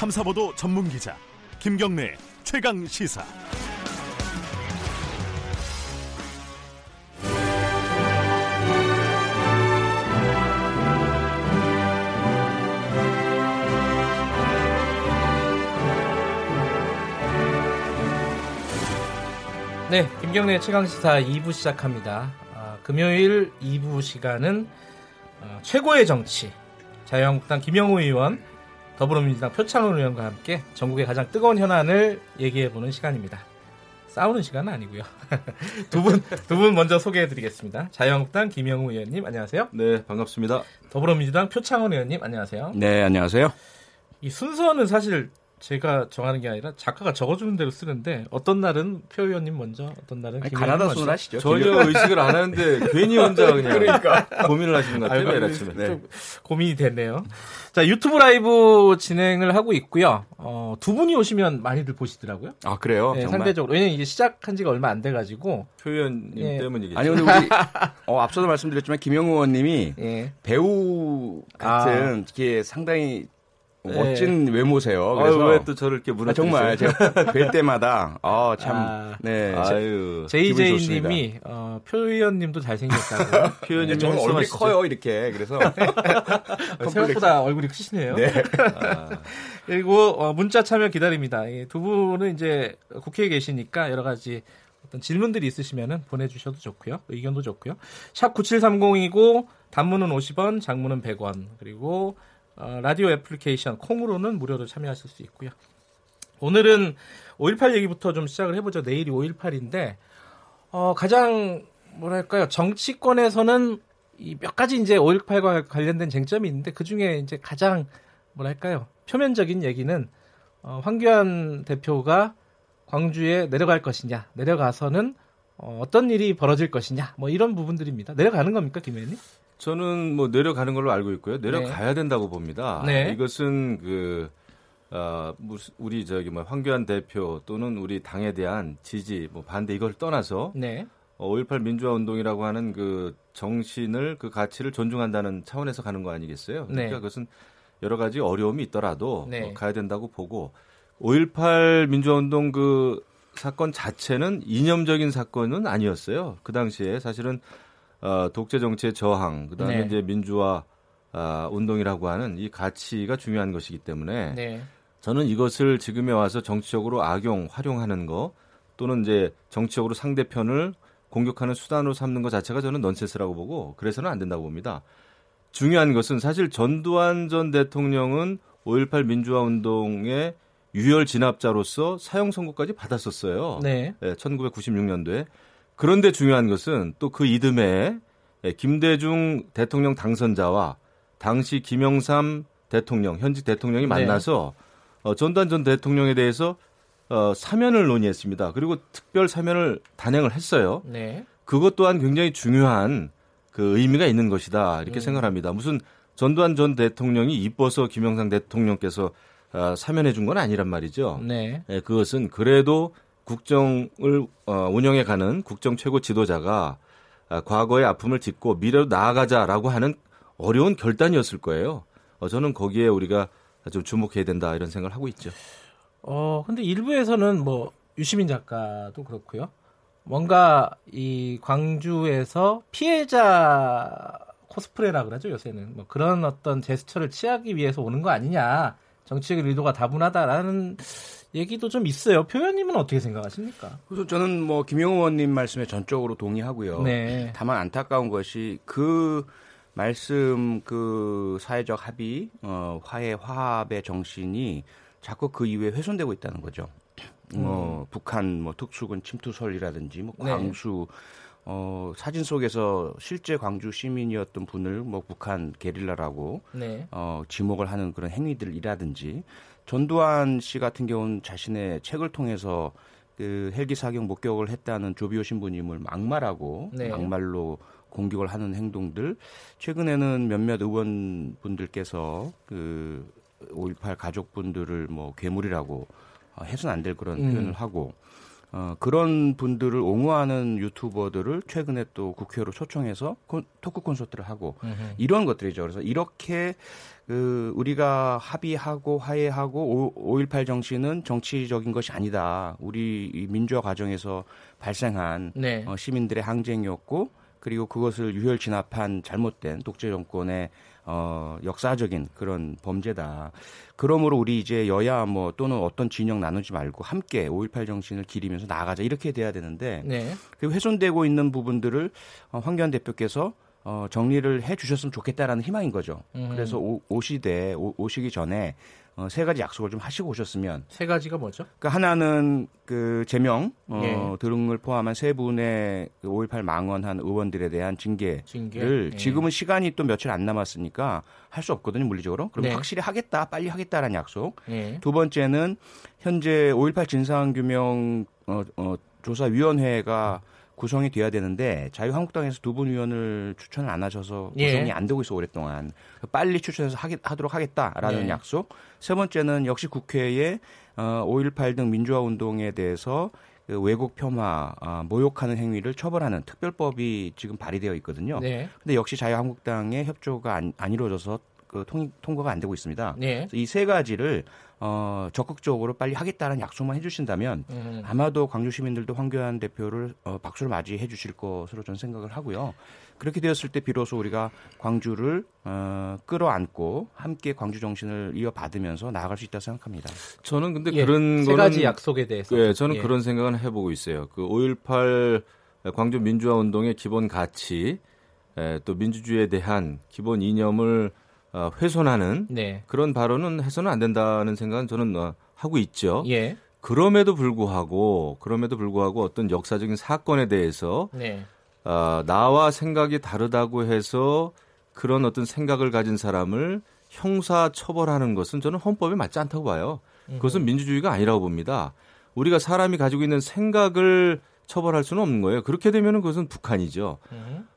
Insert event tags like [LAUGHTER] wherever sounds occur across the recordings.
탐사보도 전문 기자 김경래 최강 시사. 네, 김경래 최강 시사 2부 시작합니다. 아, 금요일 2부 시간은 어, 최고의 정치 자유한국당 김영우 의원, 더불어민주당 표창원 의원과 함께 전국의 가장 뜨거운 현안을 얘기해보는 시간입니다. 싸우는 시간은 아니고요. [LAUGHS] 두 분, 두 분 먼저 소개해드리겠습니다. 자유한국당 김영우 의원님, 안녕하세요. 네, 반갑습니다. 더불어민주당 표창원 의원님, 안녕하세요. 네, 안녕하세요. 이 순서는 사실 제가 정하는 게 아니라 작가가 적어주는 대로 쓰는데 어떤 날은 표 의원님 먼저, 어떤 날은 아니, 가나다 순으로 하시죠. 전혀 의식을 안 하는데 괜히 혼자 그냥 [LAUGHS] 그러니까. 고민을 하시는 것 같아요. 매일 아침에. 네. 고민이 됐네요. 자 유튜브 라이브 진행을 하고 있고요. 어, 두 분이 오시면 많이들 보시더라고요. 아 그래요? 네, 상대적으로 왜냐면 이게 시작한 지가 얼마 안 돼가지고 표 의원님 예. 때문이겠죠. 아니 근데 우리 어, 앞서도 말씀드렸지만 김영우 의원님이 예. 배우 같은 아. 게 상당히 네. 멋진 네. 외모세요. 그래서 왜또 저를 이렇게 무너뜨 아, 정말 제가 뵐 때마다 아 참 아, 네. 아유. JJ님이 어, 표 의원님도 잘생겼다고. 표 [LAUGHS] 의원님 네, 얼굴이. 커요 이렇게 그래서 [LAUGHS] 생각보다 얼굴이 크시네요. 네. 아. [LAUGHS] 그리고 어, 문자 참여 기다립니다. 두 분은 이제 국회에 계시니까 여러 가지 어떤 질문들이 있으시면 보내 주셔도 좋고요. 의견도 좋고요. 샵 9730이고 단문은 50원, 장문은 100원 그리고 어, 라디오 애플리케이션 콩으로는 무료로 참여하실 수 있고요. 오늘은 5.18 얘기부터 좀 시작을 해보죠. 내일이 5.18인데 어, 가장 뭐랄까요 정치권에서는 이 몇 가지 이제 5.18과 관련된 쟁점이 있는데 그 중에 이제 가장 뭐랄까요 표면적인 얘기는 어, 황교안 대표가 광주에 내려갈 것이냐 내려가서는 어, 어떤 일이 벌어질 것이냐 뭐 이런 부분들입니다. 내려가는 겁니까 김 의원님? 저는 뭐 내려가는 걸로 알고 있고요. 내려가야 네. 된다고 봅니다. 네. 이것은 그 어, 우리 저기 뭐 황교안 대표 또는 우리 당에 대한 지지 뭐 반대 이걸 떠나서 네. 어, 5.18 민주화 운동이라고 하는 그 정신을 그 가치를 존중한다는 차원에서 가는 거 아니겠어요? 네. 그러니까 그것은 여러 가지 어려움이 있더라도 네. 어, 가야 된다고 보고 5.18 민주화 운동 그 사건 자체는 이념적인 사건은 아니었어요. 그 당시에 사실은 어, 독재 정치의 저항, 그다음에 네. 이제 민주화 아, 운동이라고 하는 이 가치가 중요한 것이기 때문에 네. 저는 이것을 지금에 와서 정치적으로 악용, 활용하는 거 또는 이제 정치적으로 상대편을 공격하는 수단으로 삼는 것 자체가 저는 넌센스라고 보고 그래서는 안 된다고 봅니다. 중요한 것은 사실 전두환 전 대통령은 5.18 민주화 운동의 유혈 진압자로서 사형 선고까지 받았었어요. 네. 네 1996년도에. 그런데 중요한 것은 또 그 이듬해에 김대중 대통령 당선자와 당시 김영삼 대통령, 현직 대통령이 네. 만나서 네. 어, 전두환 전 대통령에 대해서 어, 사면을 논의했습니다. 그리고 특별 사면을 단행을 했어요. 네. 그것 또한 굉장히 중요한 그 의미가 있는 것이다 이렇게 음. 생각합니다. 무슨 전두환 전 대통령이 이뻐서 김영삼 대통령께서 어, 사면해 준 건 아니란 말이죠. 네. 네. 그것은 그래도 국정을 어, 운영해가는 국정 최고 지도자가 아, 과거의 아픔을 딛고 미래로 나아가자라고 하는 어려운 결단이었을 거예요. 어, 저는 거기에 우리가 좀 주목해야 된다 이런 생각을 하고 있죠. 어 근데 일부에서는 뭐 유시민 작가도 그렇고요. 뭔가 이 광주에서 피해자 코스프레라 그러죠 요새는 뭐 그런 어떤 제스처를 취하기 위해서 오는 거 아니냐 정치적 의도가 다분하다라는 얘기도 좀 있어요. 표현님은 어떻게 생각하십니까? 그래서 저는 뭐 김영호 의원님 말씀에 전적으로 동의하고요. 네. 다만 안타까운 것이 그 말씀 그 사회적 합의, 어, 화해 화합의 정신이 자꾸 그 이후에 훼손되고 있다는 거죠. 음. 뭐 북한 뭐 특수군 침투설이라든지 뭐 네. 광수 네. 어, 사진 속에서 실제 광주 시민이었던 분을 뭐 북한 게릴라라고 네. 어, 지목을 하는 그런 행위들이라든지 전두환 씨 같은 경우는 자신의 책을 통해서 그 헬기 사격 목격을 했다는 조비오 신부님을 막말하고 네. 막말로 공격을 하는 행동들 최근에는 몇몇 의원분들께서 그 5.18 가족분들을 뭐 괴물이라고 어, 해서는 안될 그런 음. 표현을 하고 어, 그런 분들을 옹호하는 유튜버들을 최근에 또 국회로 초청해서 콘, 토크 콘서트를 하고 으흠. 이런 것들이죠. 그래서 이렇게 그 우리가 합의하고 화해하고 5.18 정신은 정치적인 것이 아니다. 우리 민주화 과정에서 발생한 네. 어, 시민들의 항쟁이었고 그리고 그것을 유혈 진압한 잘못된 독재 정권의 어, 역사적인 그런 범죄다. 그러므로 우리 이제 여야 뭐 또는 어떤 진영 나누지 말고 함께 5.18 정신을 기리면서 나아가자 이렇게 돼야 되는데 네. 그 훼손되고 있는 부분들을 어, 황교안 대표께서 어, 정리를 해 주셨으면 좋겠다라는 희망인 거죠. 음. 그래서 오, 오시되 오, 오시기 전에 어, 세 가지 약속을 좀 하시고 오셨으면 세 가지가 뭐죠? 그 하나는 그 제명 어, 예. 등을 포함한 세 분의 그 5.18 망언한 의원들에 대한 징계를 징계? 예. 지금은 시간이 또 며칠 안 남았으니까 할 수 없거든요 물리적으로. 그럼 네. 확실히 하겠다, 빨리 하겠다라는 약속. 예. 두 번째는 현재 5.18 진상규명 어, 어, 조사위원회가 구성이 돼야 되는데 자유한국당에서 두 분 위원을 추천을 안 하셔서 예. 구성이 예. 안 되고 있어 오랫동안 빨리 추천해서 하겠, 하도록 하겠다라는 예. 약속. 세 번째는 역시 국회에 어, 5.18 등 민주화 운동에 대해서 그 왜곡 폄하, 어, 모욕하는 행위를 처벌하는 특별법이 지금 발의되어 있거든요. 네. 근데 역시 자유한국당의 협조가 안, 안 이루어져서 그 통, 통과가 안 되고 있습니다. 네. 이세 가지를 어, 적극적으로 빨리 하겠다는 약속만 해주신다면 음. 아마도 광주 시민들도 황교안 대표를 어, 박수를 맞이해 주실 것으로 저는 생각을 하고요. 그렇게 되었을 때 비로소 우리가 광주를 어, 끌어안고 함께 광주 정신을 이어받으면서 나아갈 수 있다고 생각합니다. 저는 근데 예, 그런 세 가지 약속에 대해서 예, 저는 예. 그런 생각은 해보고 있어요. 그 5.18 광주 민주화 운동의 기본 가치, 에, 또 민주주의에 대한 기본 이념을 어, 훼손하는 네. 그런 발언은 해서는 안 된다는 생각은 저는 어, 하고 있죠. 예. 그럼에도 불구하고 그럼에도 불구하고 어떤 역사적인 사건에 대해서 네. 어, 나와 생각이 다르다고 해서 그런 어떤 생각을 가진 사람을 형사 처벌하는 것은 저는 헌법에 맞지 않다고 봐요. 그것은 민주주의가 아니라고 봅니다. 우리가 사람이 가지고 있는 생각을 처벌할 수는 없는 거예요. 그렇게 되면 그것은 북한이죠.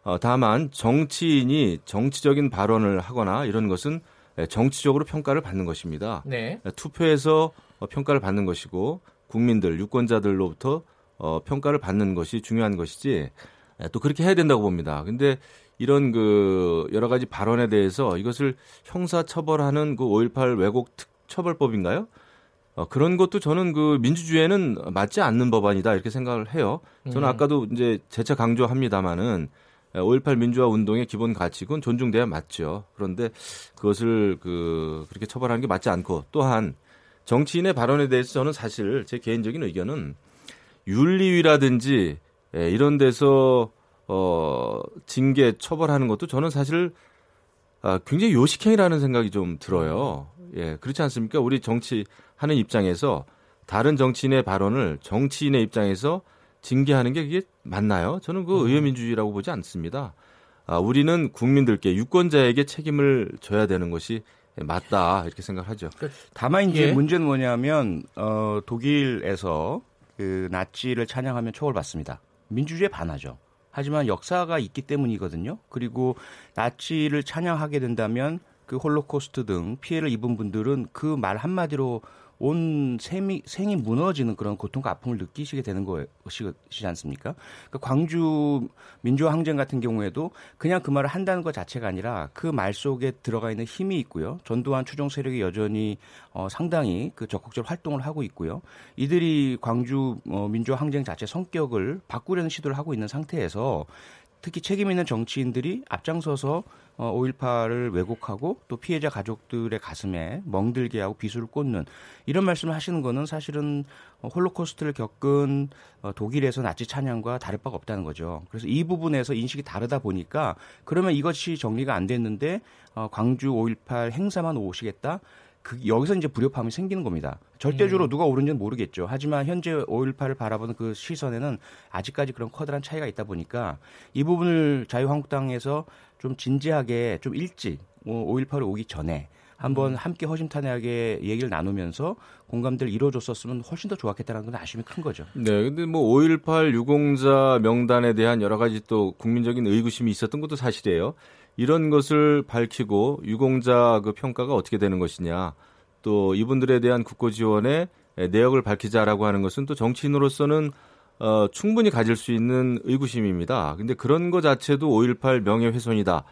어, 다만 정치인이 정치적인 발언을 하거나 이런 것은 정치적으로 평가를 받는 것입니다. 네. 투표에서 어, 평가를 받는 것이고 국민들 유권자들로부터 어, 평가를 받는 것이 중요한 것이지 또 그렇게 해야 된다고 봅니다. 근데 이런 그 여러 가지 발언에 대해서 이것을 형사 처벌하는 그 5.18 왜곡 특 처벌법인가요? 어, 그런 것도 저는 그 민주주의에는 맞지 않는 법안이다 이렇게 생각을 해요. 저는 음. 아까도 이제 재차 강조합니다마는 5.18 민주화 운동의 기본 가치군 존중돼야 맞죠. 그런데 그것을 그 그렇게 처벌하는 게 맞지 않고 또한 정치인의 발언에 대해서 저는 사실 제 개인적인 의견은 윤리위라든지 예, 이런 데서 어 징계 처벌하는 것도 저는 사실 아, 굉장히 요식행위라는 생각이 좀 들어요. 예, 그렇지 않습니까? 우리 정치하는 입장에서 다른 정치인의 발언을 정치인의 입장에서 징계하는 게 그게 맞나요? 저는 그 음. 의회민주주의라고 보지 않습니다. 아, 우리는 국민들께 유권자에게 책임을 져야 되는 것이 맞다 이렇게 생각하죠. 그 다만 이제 예. 문제는 뭐냐면 어, 독일에서 그 나치를 찬양하면 처벌받습니다. 민주주의에 반하죠. 하지만 역사가 있기 때문이거든요. 그리고 나치를 찬양하게 된다면 그 홀로코스트 등 피해를 입은 분들은 그 말 한마디로 온 생이, 생이 무너지는 그런 고통과 아픔을 느끼시게 되는 것이지 않습니까? 그러니까 광주 민주화 항쟁 같은 경우에도 그냥 그 말을 한다는 것 자체가 아니라 그 말 속에 들어가 있는 힘이 있고요. 전두환 추종 세력이 여전히 어, 상당히 그 적극적으로 활동을 하고 있고요. 이들이 광주 어, 민주화 항쟁 자체 성격을 바꾸려는 시도를 하고 있는 상태에서 특히 책임 있는 정치인들이 앞장서서 어, 5.18을 왜곡하고 또 피해자 가족들의 가슴에 멍들게 하고 비수를 꽂는 이런 말씀을 하시는 거는 사실은 홀로코스트를 겪은 어, 독일에서 나치 찬양과 다를 바가 없다는 거죠. 그래서 이 부분에서 인식이 다르다 보니까 그러면 이것이 정리가 안 됐는데 어, 광주 5.18 행사만 오시겠다? 그 여기서 이제 불협화음이 생기는 겁니다. 절대적으로 음. 누가 옳은지는 모르겠죠. 하지만 현재 5.18을 바라보는 그 시선에는 아직까지 그런 커다란 차이가 있다 보니까 이 부분을 자유한국당에서 좀 진지하게 좀 일찍 5.18이 뭐 오기 전에 한번 음. 함께 허심탄회하게 얘기를 나누면서 공감대를 이루어줬었으면 훨씬 더 좋았겠다는 건 아쉬움이 큰 거죠. 네, 근데 뭐 5.18 유공자 명단에 대한 여러 가지 또 국민적인 의구심이 있었던 것도 사실이에요. 이런 것을 밝히고 유공자 그 평가가 어떻게 되는 것이냐 또 이분들에 대한 국고 지원의 내역을 밝히자라고 하는 것은 또 정치인으로서는 어, 충분히 가질 수 있는 의구심입니다. 근데 그런 거 자체도 5.18 명예훼손이다.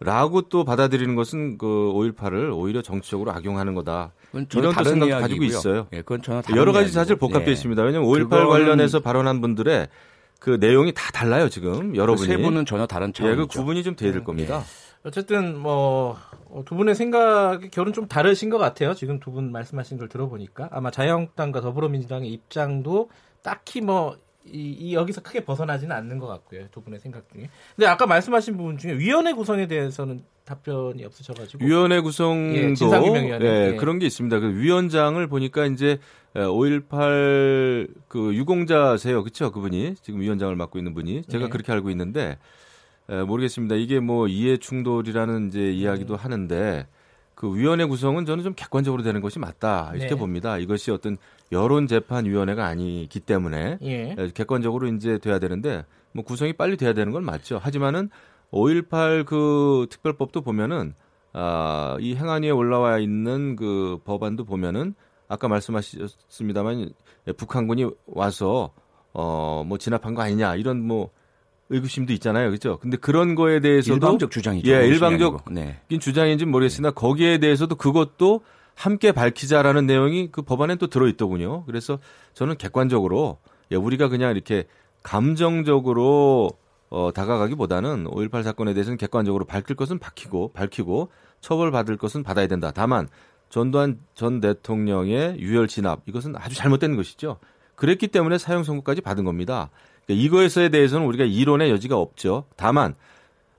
라고 또 받아들이는 것은 그 5.18을 오히려 정치적으로 악용하는 거다. 이런 또 생각 가지고 있어요. 예, 그건 전혀 여러 가지 사실 복합되어 예. 있습니다. 왜냐하면 5.18 관련해서 발언한 분들의 그 내용이 다 달라요 지금 여러분이. 그 세 분은 전혀 다른 차원이죠. 예, 그 구분이 좀 돼야 될 겁니다. 예. 어쨌든 뭐 두 분의 생각이 결은 좀 다르신 것 같아요. 지금 두 분 말씀하신 걸 들어보니까 아마 자유한국당과 더불어민주당의 입장도 딱히 뭐 이, 이, 여기서 크게 벗어나지는 않는 것 같고요. 두 분의 생각 중에. 근데 아까 말씀하신 부분 중에 위원회 구성에 대해서는 답변이 없으셔가지고 위원회 구성도 예, 진상규명위원회 예, 예. 그런 게 있습니다. 그 위원장을 보니까 이제 5.18그 유공자세요, 그렇죠? 그분이 지금 위원장을 맡고 있는 분이 제가 네. 그렇게 알고 있는데 에, 모르겠습니다. 이게 뭐 이해 충돌이라는 이제 이야기도 음. 하는데 그 위원회 구성은 저는 좀 객관적으로 되는 것이 맞다 이렇게 네. 봅니다. 이것이 어떤 여론 재판 위원회가 아니기 때문에 예. 객관적으로 이제 돼야 되는데 뭐 구성이 빨리 돼야 되는 건 맞죠. 하지만은 5.18 그 특별법도 보면은 아, 이 행안위에 올라와 있는 그 법안도 보면은 아까 말씀하셨습니다만 북한군이 와서 어 뭐 진압한 거 아니냐 이런 뭐 의구심도 있잖아요. 그렇죠? 근데 그런 거에 대해서도 일방적 주장이죠. 예, 일방적인 네. 주장인지는 모르겠으나 거기에 대해서도 그것도 함께 밝히자라는 내용이 그 법안에 또 들어 있더군요. 그래서 저는 객관적으로 예, 우리가 그냥 이렇게 감정적으로 어, 다가가기보다는 5.18 사건에 대해서는 객관적으로 밝힐 것은 밝히고 밝히고 처벌받을 것은 받아야 된다. 다만 전두환 전 대통령의 유혈 진압 이것은 아주 잘못된 것이죠. 그랬기 때문에 사형 선고까지 받은 겁니다. 그러니까 이거에 대해서는 우리가 이론의 여지가 없죠. 다만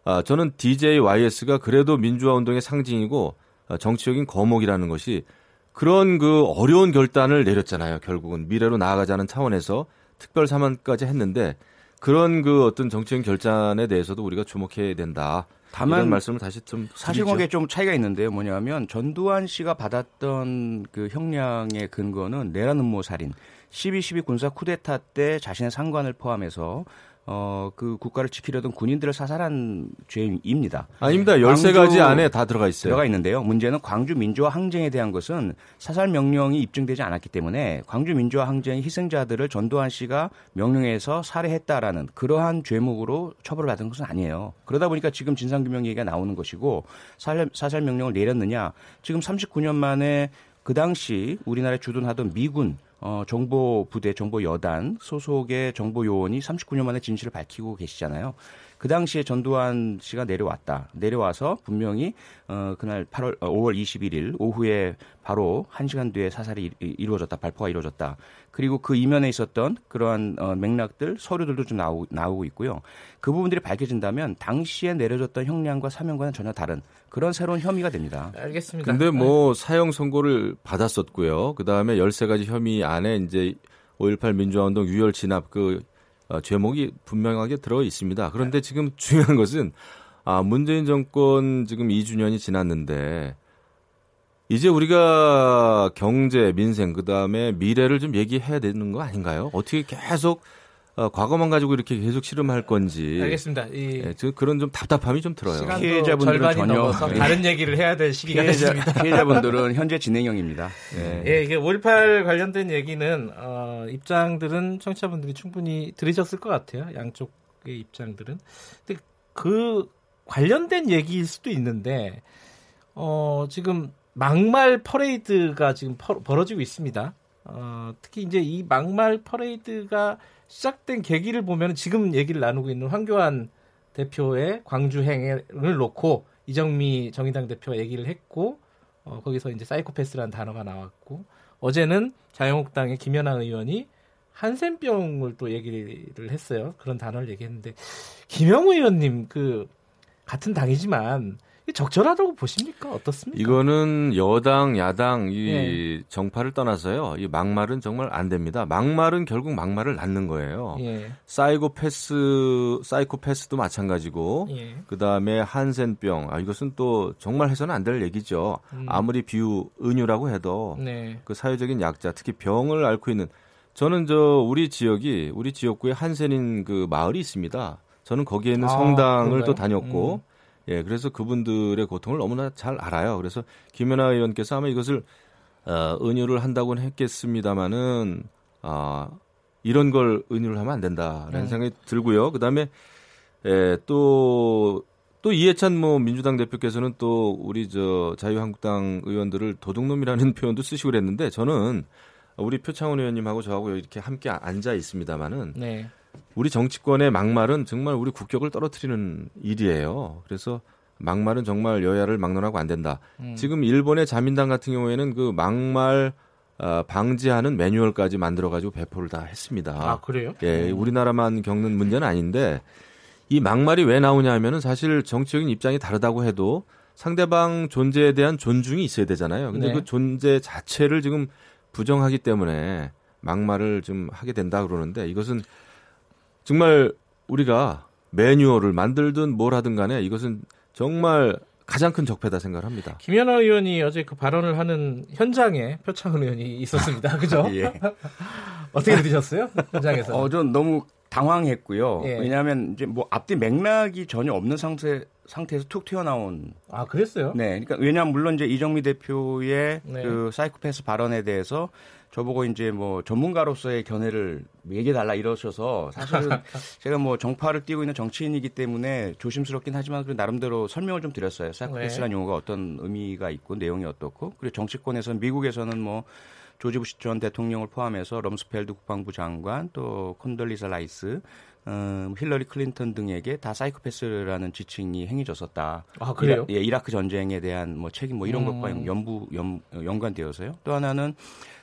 아, 저는 DJYS가 그래도 민주화 운동의 상징이고 아, 정치적인 거목이라는 것이 그런 그 어려운 결단을 내렸잖아요. 결국은 미래로 나아가자는 차원에서 특별 사만까지 했는데 그런 그 어떤 정치적인 결단에 대해서도 우리가 주목해야 된다. 다만 말씀을 다시 좀 사실관계 좀 차이가 있는데요. 뭐냐면 전두환 씨가 받았던 그 형량의 근거는 내란 음모 살인, 12.12 군사 쿠데타 때 자신의 상관을 포함해서 어, 그 국가를 지키려던 군인들을 사살한 죄입니다. 아닙니다. 13가지 안에 다 들어가 있어요. 들어가 있는데요. 문제는 광주 민주화 항쟁에 대한 것은 사살 명령이 입증되지 않았기 때문에 광주 민주화 항쟁 희생자들을 전두환 씨가 명령해서 살해했다라는 그러한 죄목으로 처벌을 받은 것은 아니에요. 그러다 보니까 지금 진상규명 얘기가 나오는 것이고 사살, 사살 명령을 내렸느냐. 지금 39년 만에 그 당시 우리나라에 주둔하던 미군 어, 정보 부대, 정보 여단 소속의 정보 요원이 39년 만에 진실을 밝히고 계시잖아요. 그 당시에 전두환 씨가 내려왔다. 내려와서 분명히 어, 그날 8월 어, 5월 21일 오후에 바로 1시간 뒤에 사살이 이루어졌다. 발포가 이루어졌다. 그리고 그 이면에 있었던 그러한 어, 맥락들 서류들도 좀 나오, 나오고 있고요. 그 부분들이 밝혀진다면 당시에 내려졌던 형량과 사명과는 전혀 다른 그런 새로운 혐의가 됩니다. 알겠습니다. 근데 뭐 네. 사형 선고를 받았었고요. 그다음에 13가지 혐의 안에 이제 5.18 민주화운동 유혈 진압 그 어, 제목이 분명하게 들어 있습니다. 그런데 지금 [LAUGHS] 중요한 것은 아, 문재인 정권 지금 2주년이 지났는데 이제 우리가 경제, 민생, 그 다음에 미래를 좀 얘기해야 되는 거 아닌가요? 어떻게 계속 어, 과거만 가지고 이렇게 계속 씨름할 건지. 알겠습니다. 이 예, 그런 좀 답답함이 좀 들어요. 피해자분들은 전혀 네. 다른 얘기를 해야 될 시기가 피해자, 됐습니다. 피해자분들은 현재 진행형입니다. 네. 예, 이게 5.18 관련된 얘기는 어, 입장들은 청취자분들이 충분히 들으셨을 것 같아요. 양쪽의 입장들은. 근데 그 관련된 얘기일 수도 있는데 어, 지금 막말 퍼레이드가 지금 퍼, 벌어지고 있습니다. 어, 특히 이제 이 막말 퍼레이드가 시작된 계기를 보면 지금 얘기를 나누고 있는 황교안 대표의 광주행을 놓고 이정미 정의당 대표가 얘기를 했고 어, 거기서 이제 사이코패스라는 단어가 나왔고 어제는 자유한국당의 김연아 의원이 한센병을 또 얘기를 했어요. 그런 단어를 얘기했는데 김영우 의원님 그 같은 당이지만 적절하다고 보십니까? 어떻습니까? 이거는 여당, 야당 이 예. 정파를 떠나서요. 이 막말은 정말 안 됩니다. 막말은 결국 막말을 낳는 거예요. 예. 사이코패스, 사이코패스도 마찬가지고, 예. 그 다음에 한센병. 아, 이것은 또 정말 해서는 안 될 얘기죠. 음. 아무리 비유, 은유라고 해도 네. 그 사회적인 약자, 특히 병을 앓고 있는 저는 저 우리 지역이 우리 지역구에 한센인 그 마을이 있습니다. 저는 거기에 있는 아, 성당을 그런가요? 또 다녔고 음. 예, 그래서 그분들의 고통을 너무나 잘 알아요. 그래서 김연아 의원께서 아마 이것을 어, 은유를 한다고는 했겠습니다마는 아, 이런 걸 은유를 하면 안 된다라는 음. 생각이 들고요. 그다음에 에, 또, 또 이해찬 뭐 민주당 대표께서는 또 우리 저 자유한국당 의원들을 도둑놈이라는 [LAUGHS] 표현도 쓰시고 그랬는데 저는 우리 표창원 의원님하고 저하고 이렇게 함께 앉아 있습니다마는 네. 우리 정치권의 막말은 정말 우리 국격을 떨어뜨리는 일이에요. 그래서 막말은 정말 여야를 막론하고 안 된다. 음. 지금 일본의 자민당 같은 경우에는 그 막말 어, 방지하는 매뉴얼까지 만들어가지고 배포를 다 했습니다. 아 그래요? 예, 음. 우리나라만 겪는 문제는 아닌데 이 막말이 왜 나오냐 하면은 사실 정치적인 입장이 다르다고 해도 상대방 존재에 대한 존중이 있어야 되잖아요. 근데 네. 그 존재 자체를 지금 부정하기 때문에 막말을 좀 하게 된다 그러는데 이것은 정말 우리가 매뉴얼을 만들든 뭘 하든 간에 이것은 정말 가장 큰 적폐다 생각을 합니다. 김연아 의원이 어제 그 발언을 하는 현장에 표창원 의원이 있었습니다. [LAUGHS] 그죠? 예. [LAUGHS] 어떻게 들으셨어요? 현장에서? 어, 전 너무 당황했고요. 예. 왜냐하면 이제 뭐 앞뒤 맥락이 전혀 없는 상태 상태에서 툭 튀어나온. 아 그랬어요? 네, 그러니까 왜냐하면 물론 이제 이정미 대표의 네. 그 사이코패스 발언에 대해서 저보고 이제 뭐 전문가로서의 견해를 얘기해 달라 이러셔서 사실은 [LAUGHS] 제가 뭐 정파를 띄고 있는 정치인이기 때문에 조심스럽긴 하지만 그 나름대로 설명을 좀 드렸어요. 사이코패스라는 네. 용어가 어떤 의미가 있고 내용이 어떻고 그리고 정치권에서는 미국에서는 뭐 조지 부시 전 대통령을 포함해서 럼스펠드 국방부 장관 또 콘돌리사 라이스 음, 힐러리 클린턴 등에게 다 사이코패스라는 지칭이 행해졌었다. 아 그래요? 이라, 예, 이라크 전쟁에 대한 뭐 책임 뭐 이런 음. 것과 연부 연, 연관되어서요. 또 하나는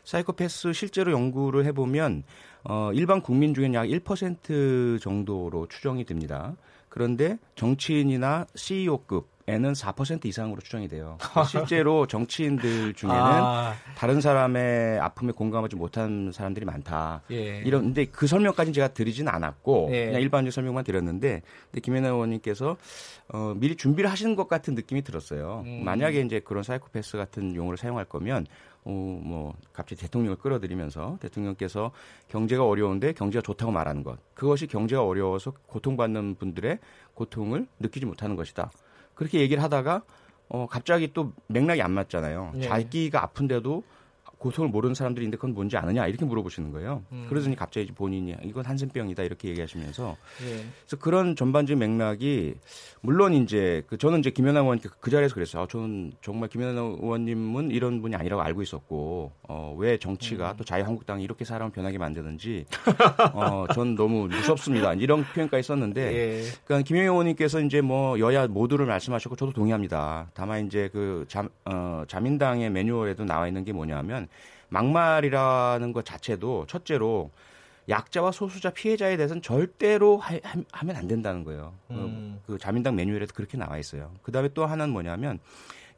사이코패스 실제로 연구를 해보면 어, 일반 국민 중엔 약1% 정도로 추정이 됩니다. 그런데 정치인이나 CEO급 에는 4% 이상으로 추정이 돼요. [LAUGHS] 실제로 정치인들 중에는 아. 다른 사람의 아픔에 공감하지 못한 사람들이 많다. 예. 이런 근데 그 설명까지는 제가 드리진 않았고 예. 그냥 일반적 설명만 드렸는데 근데 김연아 의원님께서 어, 미리 준비를 하시는 것 같은 느낌이 들었어요. 음. 만약에 이제 그런 사이코패스 같은 용어를 사용할 거면 어, 뭐 갑자기 대통령을 끌어들이면서 대통령께서 경제가 어려운데 경제가 좋다고 말하는 것 그것이 경제가 어려워서 고통받는 분들의 고통을 느끼지 못하는 것이다. 그렇게 얘기를 하다가 어 갑자기 또 맥락이 안 맞잖아요. 네. 자기가 아픈데도 고통을 모르는 사람들인데 그건 뭔지 아느냐 이렇게 물어보시는 거예요. 음. 그러더니 갑자기 본인이 이건 한센병이다 이렇게 얘기하시면서 예. 그래서 그런 전반적인 맥락이 물론 이제 그 저는 이제 김연아 의원 그, 그 자리에서 그랬어요. 아, 저는 정말 김연아 의원님은 이런 분이 아니라고 알고 있었고 어, 왜 정치가 음. 또 자유한국당이 이렇게 사람을 변하게 만드는지 어, 전 너무 무섭습니다. 이런 표현까지 썼는데 예. 그러니까 김영희 의원님께서 이제 뭐 여야 모두를 말씀하셨고 저도 동의합니다. 다만 이제 그 자, 어, 자민당의 매뉴얼에도 나와 있는 게 뭐냐면 막말이라는 것 자체도 첫째로 약자와 소수자 피해자에 대해서는 절대로 하, 하면 안 된다는 거예요. 그, 음. 그, 자민당 매뉴얼에도 그렇게 나와 있어요. 그 다음에 또 하나는 뭐냐면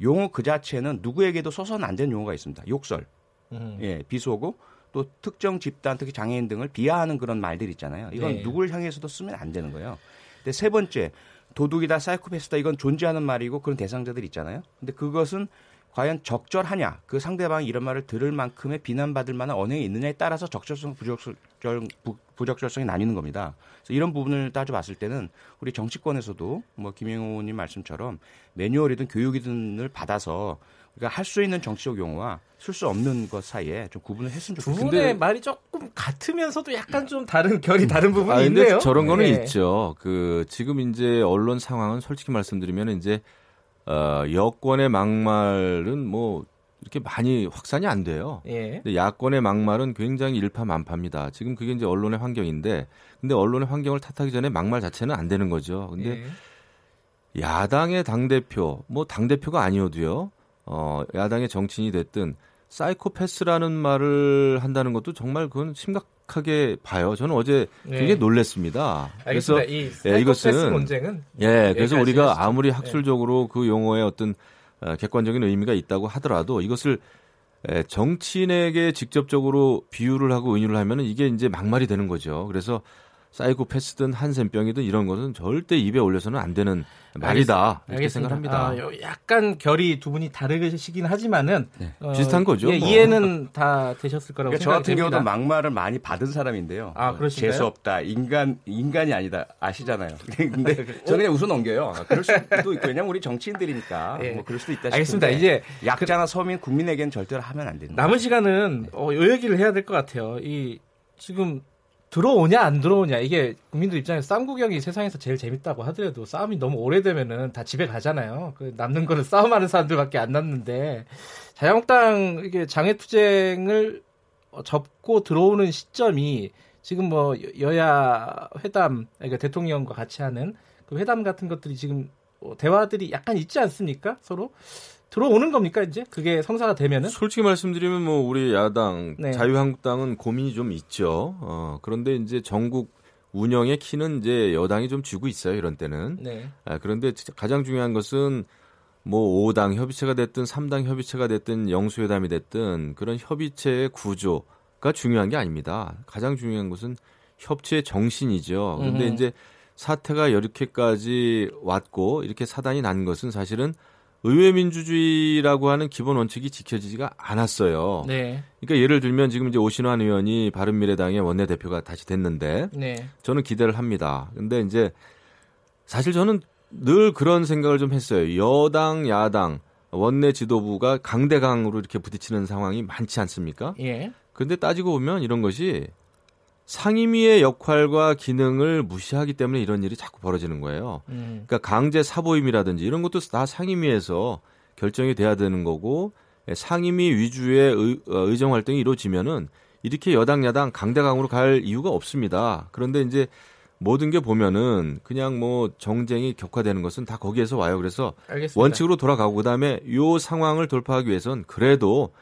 용어 그 자체는 누구에게도 써서는 안 되는 용어가 있습니다. 욕설, 음. 예, 비속어, 또 특정 집단, 특히 장애인 등을 비하하는 그런 말들 있잖아요. 이건 네. 누구를 향해서도 쓰면 안 되는 거예요. 근데 세 번째, 도둑이다, 사이코패스다, 이건 존재하는 말이고 그런 대상자들 있잖아요. 근데 그것은 과연 적절하냐 그 상대방이 이런 말을 들을 만큼의 비난받을 만한 언행이 있느냐에 따라서 적절성 부적절 부적절성이 나뉘는 겁니다. 그래서 이런 부분을 따져봤을 때는 우리 정치권에서도 뭐 김영호님 말씀처럼 매뉴얼이든 교육이든을 받아서 우리가 할 수 있는 정치적 용어와 쓸 수 없는 것 사이에 좀 구분을 했으면 좋겠습니다. 두 분의 말이 조금 같으면서도 약간 좀 다른 결이 다른 부분이 아, 있네요. 저런 거는 네. 있죠. 그 지금 이제 언론 상황은 솔직히 말씀드리면 이제 어, 여권의 막말은 뭐 이렇게 많이 확산이 안 돼요. 예. 근데 야권의 막말은 굉장히 일파만파입니다. 지금 그게 이제 언론의 환경인데, 근데 언론의 환경을 탓하기 전에 막말 자체는 안 되는 거죠. 근데 예. 야당의 당 대표, 뭐 당 대표가 아니어도요, 어, 야당의 정치인이 됐든 사이코패스라는 말을 한다는 것도 정말 그건 심각 하게 봐요. 저는 어제 네. 굉장히 놀랬습니다. 그래서 이 예, 이것은 논쟁은 예, 그래서 우리가 아무리 네. 학술적으로 그 용어에 어떤 어, 객관적인 의미가 있다고 하더라도 이것을 예, 정치인에게 직접적으로 비유를 하고 은유를 하면은 이게 이제 막말이 되는 거죠. 그래서 사이코패스든 한센병이든 이런 것은 절대 입에 올려서는 안 되는 말이다 이렇게 알겠습니다. 생각합니다. 아, 약간 결이 두 분이 다르시긴 하지만은 네. 어, 비슷한 거죠. 예, 뭐. 이해는 다 되셨을 거라고 그러니까. 저 같은 경우도 막말을 많이 받은 사람인데요. 아, 그러신가요? 재수 없다, 인간 인간이 아니다 아시잖아요. [LAUGHS] 근데 저는 그냥 웃어 넘겨요. 아, 그럴 수도 있고 왜냐면 우리 정치인들이니까 예. 뭐 그럴 수도 있다. 알겠습니다. 이제 약자나 서민 국민에게는 절대로 하면 안 됩니다. 남은 시간은 네. 어, 요 얘기를 해야 될 것 같아요. 이 지금 들어오냐 안 들어오냐 이게 국민들 입장에서 싸움 구경이 세상에서 제일 재밌다고 하더라도 싸움이 너무 오래되면은 다 집에 가잖아요. 그 남는 거는 [LAUGHS] 싸움하는 사람들밖에 안 남는데 자유한국당 이게 장애 투쟁을 접고 들어오는 시점이 지금 뭐 여야 회담 그러니까 대통령과 같이 하는 그 회담 같은 것들이 지금 뭐 대화들이 약간 있지 않습니까 서로 들어오는 겁니까 이제 그게 성사가 되면은? 솔직히 말씀드리면 뭐 우리 야당 네. 자유한국당은 고민이 좀 있죠. 어, 그런데 이제 전국 운영의 키는 이제 여당이 좀 쥐고 있어요 이런 때는. 네. 아, 그런데 가장 중요한 것은 뭐 5당 협의체가 됐든 3당 협의체가 됐든 영수회담이 됐든 그런 협의체의 구조가 중요한 게 아닙니다. 가장 중요한 것은 협치의 정신이죠. 그런데 음. 이제 사태가 이렇게까지 왔고 이렇게 사단이 난 것은 사실은 의회 민주주의라고 하는 기본 원칙이 지켜지지가 않았어요. 네. 그러니까 예를 들면 지금 이제 오신환 의원이 바른미래당의 원내대표가 다시 됐는데 네. 저는 기대를 합니다. 근데 이제 사실 저는 늘 그런 생각을 좀 했어요. 여당, 야당, 원내 지도부가 강대강으로 이렇게 부딪히는 상황이 많지 않습니까? 예. 근데 따지고 보면 이런 것이 상임위의 역할과 기능을 무시하기 때문에 이런 일이 자꾸 벌어지는 거예요. 음. 그러니까 강제 사보임이라든지 이런 것도 다 상임위에서 결정이 돼야 되는 거고 상임위 위주의 의, 어, 의정 활동이 이루어지면은 이렇게 여당 야당 강대강으로 갈 이유가 없습니다. 그런데 이제 모든 게 보면은 그냥 뭐 정쟁이 격화되는 것은 다 거기에서 와요. 그래서 알겠습니다. 원칙으로 돌아가고 그다음에 요 상황을 돌파하기 위해선 그래도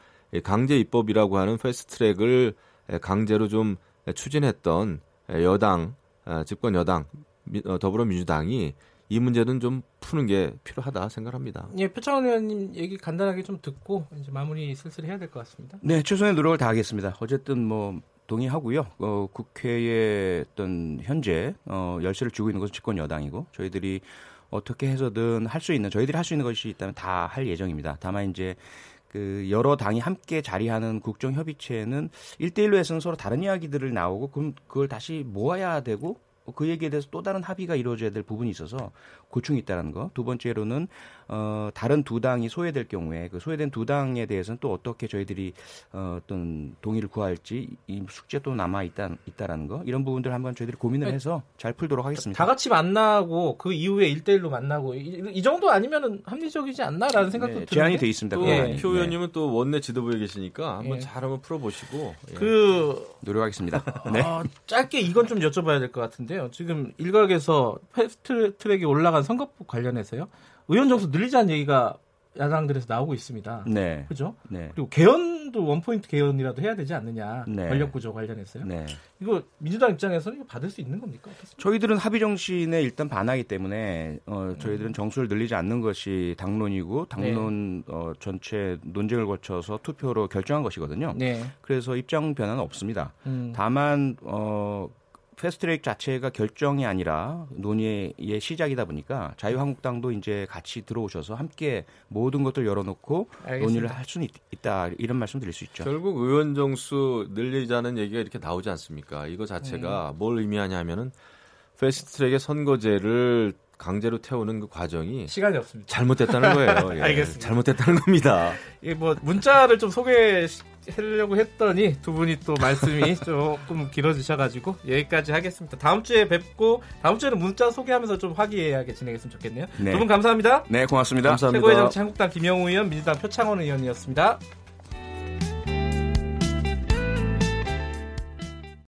강제 입법이라고 하는 패스트트랙을 강제로 좀 추진했던 여당 아, 집권 여당 어, 더불어민주당이 이 문제는 좀 푸는 게 필요하다 생각합니다. 예, 표창원 의원님 얘기 간단하게 좀 듣고 이제 마무리 슬슬 해야 될 것 같습니다. 네, 최선의 노력을 다하겠습니다. 어쨌든 뭐 동의하고요. 어, 국회의 어떤 현재 어, 열쇠를 쥐고 있는 것은 집권 여당이고 저희들이 어떻게 해서든 할 수 있는 저희들이 할 수 있는 것이 있다면 다 할 예정입니다. 다만 이제 그 여러 당이 함께 자리하는 국정 협의체는 일대일로 해서는 서로 다른 이야기들을 나오고 그럼 그걸 다시 모아야 되고 그 얘기에 대해서 또 다른 합의가 이루어져야 될 부분이 있어서 고충이 있다는 거. 두 번째로는 어 다른 두 당이 소외될 경우에 그 소외된 두 당에 대해서는 또 어떻게 저희들이 어, 어떤 동의를 구할지 이 숙제 또 남아 있다 있다라는 거. 이런 부분들 한번 저희들이 고민을 해서 잘 풀도록 하겠습니다. 다 같이 만나고 그 이후에 일대일로 만나고 이, 이 정도 아니면은 합리적이지 않나라는 생각도 네, 제안이 돼 있습니다. 또 예. 표 의원님은 또 원내 지도부에 계시니까 한번 예. 잘 한번 풀어보시고 예. 그 노력하겠습니다. [LAUGHS] 네. 어, 짧게 이건 좀 여쭤봐야 될 것 같은데요. 지금 일각에서 패스트 트랙에 올라간 선거법 관련해서요. 의원 정수 늘리자는 얘기가 야당들에서 나오고 있습니다. 네. 그죠? 네. 그리고 개헌도 원포인트 개헌이라도 해야 되지 않느냐. 네. 권력 구조 관련해서요. 네. 이거 민주당 입장에서는 이거 받을 수 있는 겁니까? 어떻습니까? 저희들은 합의 정신에 일단 반하기 때문에 어, 저희들은 정수를 늘리지 않는 것이 당론이고 당론 네. 어, 전체 논쟁을 거쳐서 투표로 결정한 것이거든요. 네. 그래서 입장 변화는 없습니다. 음. 다만 어, 패스트트랙 자체가 결정이 아니라 논의의 시작이다 보니까 자유한국당도 이제 같이 들어오셔서 함께 모든 것들 열어놓고 알겠습니다. 논의를 할 수는 있, 다 이런 말씀 드릴 수 있죠. 결국 의원 정수 늘리자는 얘기가 이렇게 나오지 않습니까? 이거 자체가 음. 뭘 의미하냐면은 패스트트랙의 선거제를 강제로 태우는 그 과정이 시간이 없습니다. 잘못됐다는 거예요. [LAUGHS] 예. 알겠습니다. 잘못됐다는 겁니다. 이뭐 문자를 좀 소개 하려고 했더니 두 분이 또 말씀이 [LAUGHS] 조금 길어지셔가지고 여기까지 하겠습니다. 다음 주에 뵙고 다음 주에는 문자 소개하면서 좀 화기애애하게 진행했으면 좋겠네요. 네. 두분 감사합니다. 네, 고맙습니다. 감사합니다. 최고의 정치 한국당 김영우 의원, 민주당 표창원 의원이었습니다.